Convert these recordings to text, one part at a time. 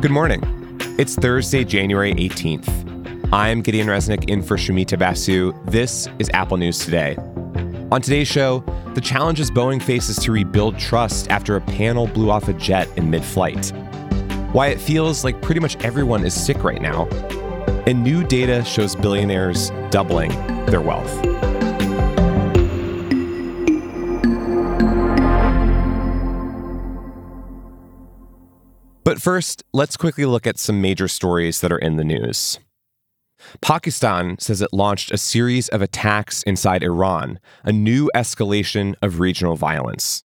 Good morning. It's Thursday, January 18th. I'm Gideon Resnick in for Shumita Basu. This is Apple News Today. On today's show, the challenges Boeing faces to rebuild trust after a panel blew off a jet in mid flight. Why it feels like pretty much everyone is sick right now. And new data shows billionaires doubling their wealth. But first, let's quickly look at some major stories that are in the news. Pakistan says it launched a series of attacks inside Iran, a new escalation of regional violence.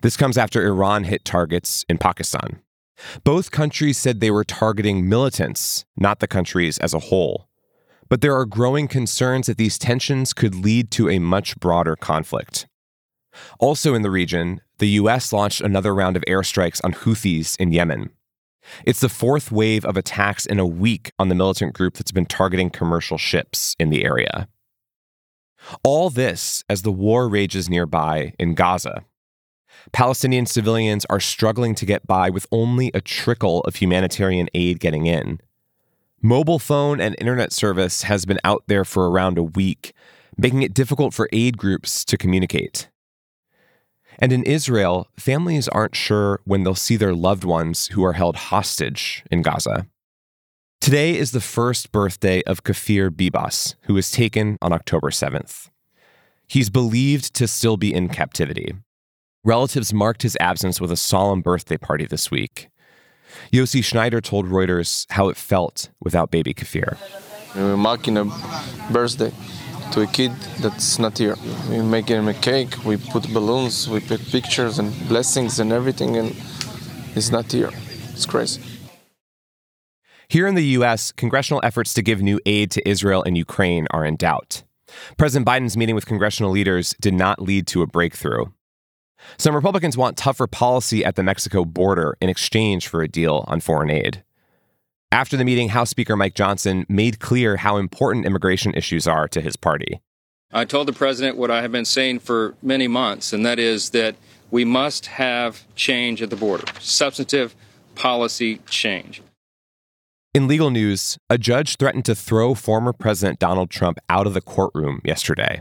This comes after Iran hit targets in Pakistan. Both countries said they were targeting militants, not the countries as a whole. But there are growing concerns that these tensions could lead to a much broader conflict. Also in the region, the U.S. launched another round of airstrikes on Houthis in Yemen. It's the fourth wave of attacks in a week on the militant group that's been targeting commercial ships in the area. All this as the war rages nearby in Gaza. Palestinian civilians are struggling to get by with only a trickle of humanitarian aid getting in. Mobile phone and internet service has been out there for around a week, making it difficult for aid groups to communicate. And in Israel, families aren't sure when they'll see their loved ones who are held hostage in Gaza. Today is the first birthday of Kfir Bibas, who was taken on October 7th. He's believed to still be in captivity. Relatives marked his absence with a solemn birthday party this week. Yossi Schneider told Reuters how it felt without baby Kfir. We were marking a birthday to a kid that's not here. We make him a cake, we put balloons, we put pictures and blessings and everything, and he's not here. It's crazy. Here in the U.S., congressional efforts to give new aid to Israel and Ukraine are in doubt. President Biden's meeting with congressional leaders did not lead to a breakthrough. Some Republicans want tougher policy at the Mexico border in exchange for a deal on foreign aid. After the meeting, House Speaker Mike Johnson made clear how important immigration issues are to his party. I told the president what I have been saying for many months, and that is that we must have change at the border, substantive policy change. In legal news, a judge threatened to throw former President Donald Trump out of the courtroom yesterday.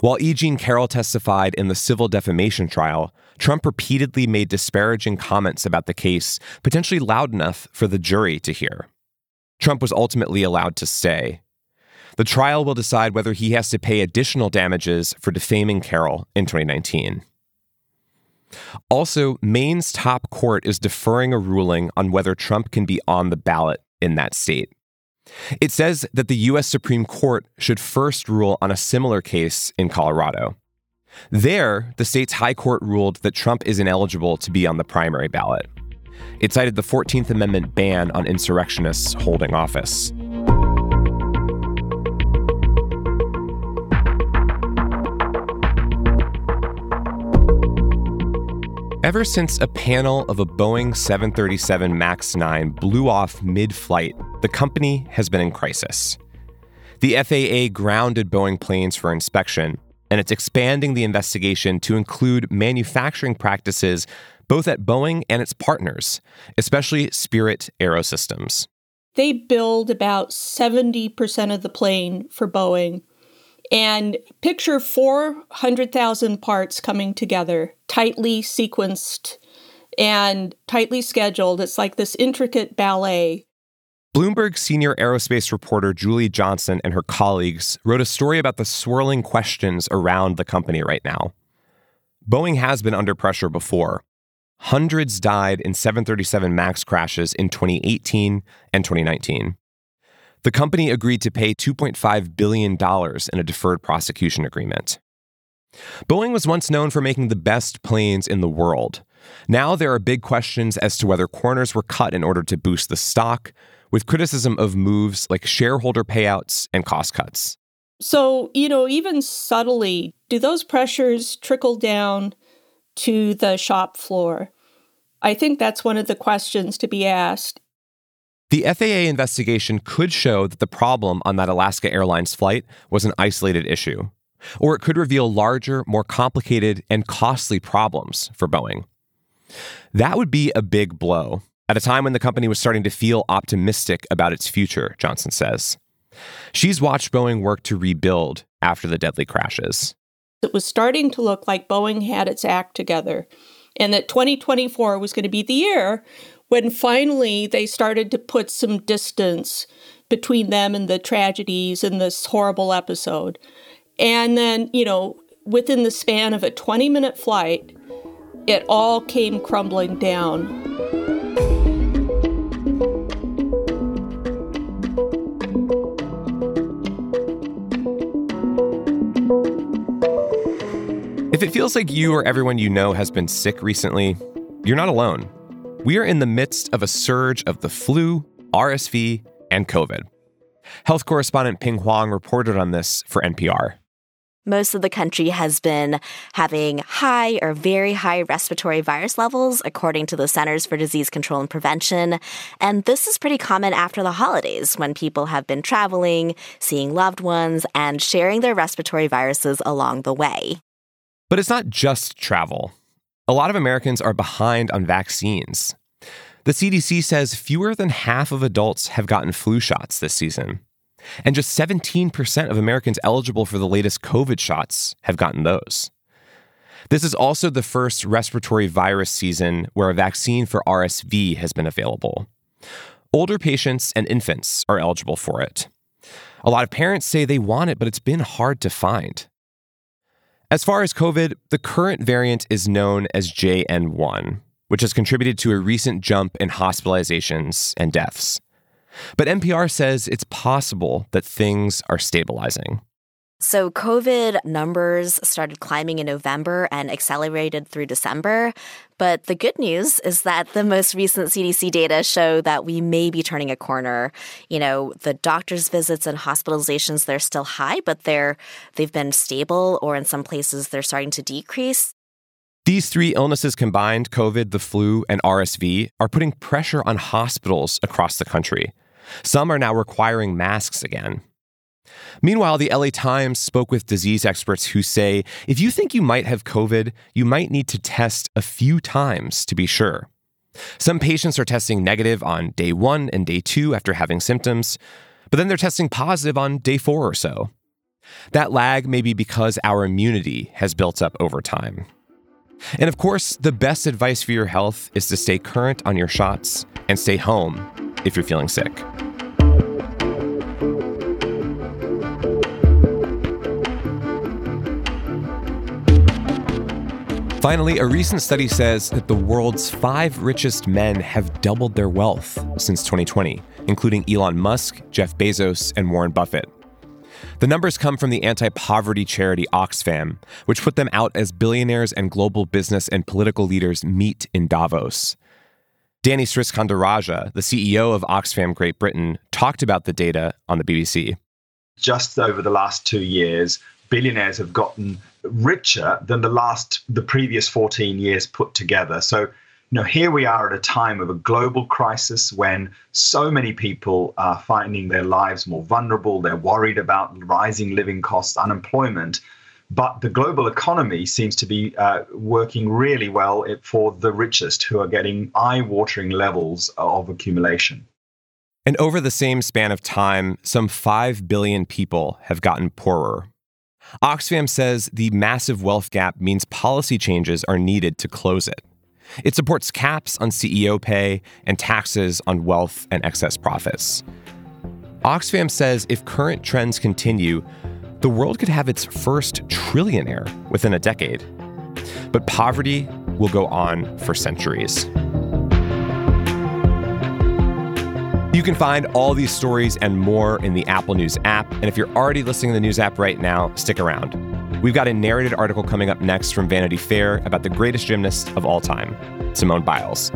While E. Jean Carroll testified in the civil defamation trial, Trump repeatedly made disparaging comments about the case, potentially loud enough for the jury to hear. Trump was ultimately allowed to stay. The trial will decide whether he has to pay additional damages for defaming Carroll in 2019. Also, Maine's top court is deferring a ruling on whether Trump can be on the ballot in that state. It says that the U.S. Supreme Court should first rule on a similar case in Colorado. There, the state's high court ruled that Trump is ineligible to be on the primary ballot. It cited the 14th Amendment ban on insurrectionists holding office. Ever since a panel of a Boeing 737 MAX 9 blew off mid flight, the company has been in crisis. The FAA grounded Boeing planes for inspection, and it's expanding the investigation to include manufacturing practices both at Boeing and its partners, especially Spirit Aerosystems. They build about 70% of the plane for Boeing. And picture 400,000 parts coming together, tightly sequenced and tightly scheduled. It's like this intricate ballet. Bloomberg senior aerospace reporter Julie Johnson and her colleagues wrote a story about the swirling questions around the company right now. Boeing has been under pressure before. Hundreds died in 737 MAX crashes in 2018 and 2019. The company agreed to pay $2.5 billion in a deferred prosecution agreement. Boeing was once known for making the best planes in the world. Now there are big questions as to whether corners were cut in order to boost the stock, with criticism of moves like shareholder payouts and cost cuts. So, you know, even subtly, do those pressures trickle down to the shop floor? I think that's one of the questions to be asked. The FAA investigation could show that the problem on that Alaska Airlines flight was an isolated issue. or it could reveal larger, more complicated, and costly problems for Boeing. That would be a big blow at a time when the company was starting to feel optimistic about its future, Johnson says. She's watched Boeing work to rebuild after the deadly crashes. It was starting to look like Boeing had its act together and that 2024 was going to be the year when finally they started to put some distance between them and the tragedies and this horrible episode. And then, you know, within the span of a 20 minute flight, it all came crumbling down. If it feels like you or everyone you know has been sick recently, you're not alone. We are in the midst of a surge of the flu, RSV, and COVID. Health correspondent Pien Huang reported on this for NPR. Most of the country has been having high or very high respiratory virus levels, according to the Centers for Disease Control and Prevention. And this is pretty common after the holidays when people have been traveling, seeing loved ones, and sharing their respiratory viruses along the way. But it's not just travel. A lot of Americans are behind on vaccines. The CDC says fewer than half of adults have gotten flu shots this season. And just 17% of Americans eligible for the latest COVID shots have gotten those. This is also the first respiratory virus season where a vaccine for RSV has been available. Older patients and infants are eligible for it. A lot of parents say they want it, but it's been hard to find. As far as COVID, the current variant is known as JN1, which has contributed to a recent jump in hospitalizations and deaths. But NPR says it's possible that things are stabilizing. So, COVID numbers started climbing in November and accelerated through December. But the good news is that the most recent CDC data show that we may be turning a corner. You know, the doctor's visits and hospitalizations, they're still high, but they're, they've been stable, or in some places, they're starting to decrease. These three illnesses combined, COVID, the flu, and RSV, are putting pressure on hospitals across the country. Some are now requiring masks again. Meanwhile, the LA Times spoke with disease experts who say if you think you might have COVID, you might need to test a few times to be sure. Some patients are testing negative on day one and day two after having symptoms, but then they're testing positive on day four or so. That lag may be because our immunity has built up over time. And of course, the best advice for your health is to stay current on your shots and stay home if you're feeling sick. Finally, a recent study says that the world's five richest men have doubled their wealth since 2020, including Elon Musk, Jeff Bezos, and Warren Buffett. The numbers come from the anti poverty charity Oxfam, which put them out as billionaires and global business and political leaders meet in Davos. Danny Sriskandarajah, the CEO of Oxfam Great Britain, talked about the data on the BBC. Just over the last two years, billionaires have gotten richer than the last the previous 14 years put together. So you know here we are at a time of a global crisis when so many people are finding their lives more vulnerable they're worried about rising living costs unemployment but the global economy seems to be uh, working really well for the richest who are getting eye-watering levels of accumulation. And over the same span of time some 5 billion people have gotten poorer Oxfam says the massive wealth gap means policy changes are needed to close it. It supports caps on CEO pay and taxes on wealth and excess profits. Oxfam says if current trends continue, the world could have its first trillionaire within a decade. But poverty will go on for centuries. You can find all these stories and more in the Apple News app. And if you're already listening to the News app right now, stick around. We've got a narrated article coming up next from Vanity Fair about the greatest gymnast of all time, Simone Biles.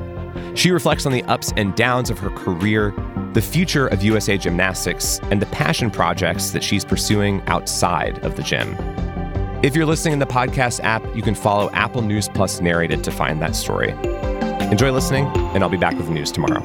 She reflects on the ups and downs of her career, the future of USA Gymnastics, and the passion projects that she's pursuing outside of the gym. If you're listening in the podcast app, you can follow Apple News Plus Narrated to find that story. Enjoy listening, and I'll be back with the news tomorrow.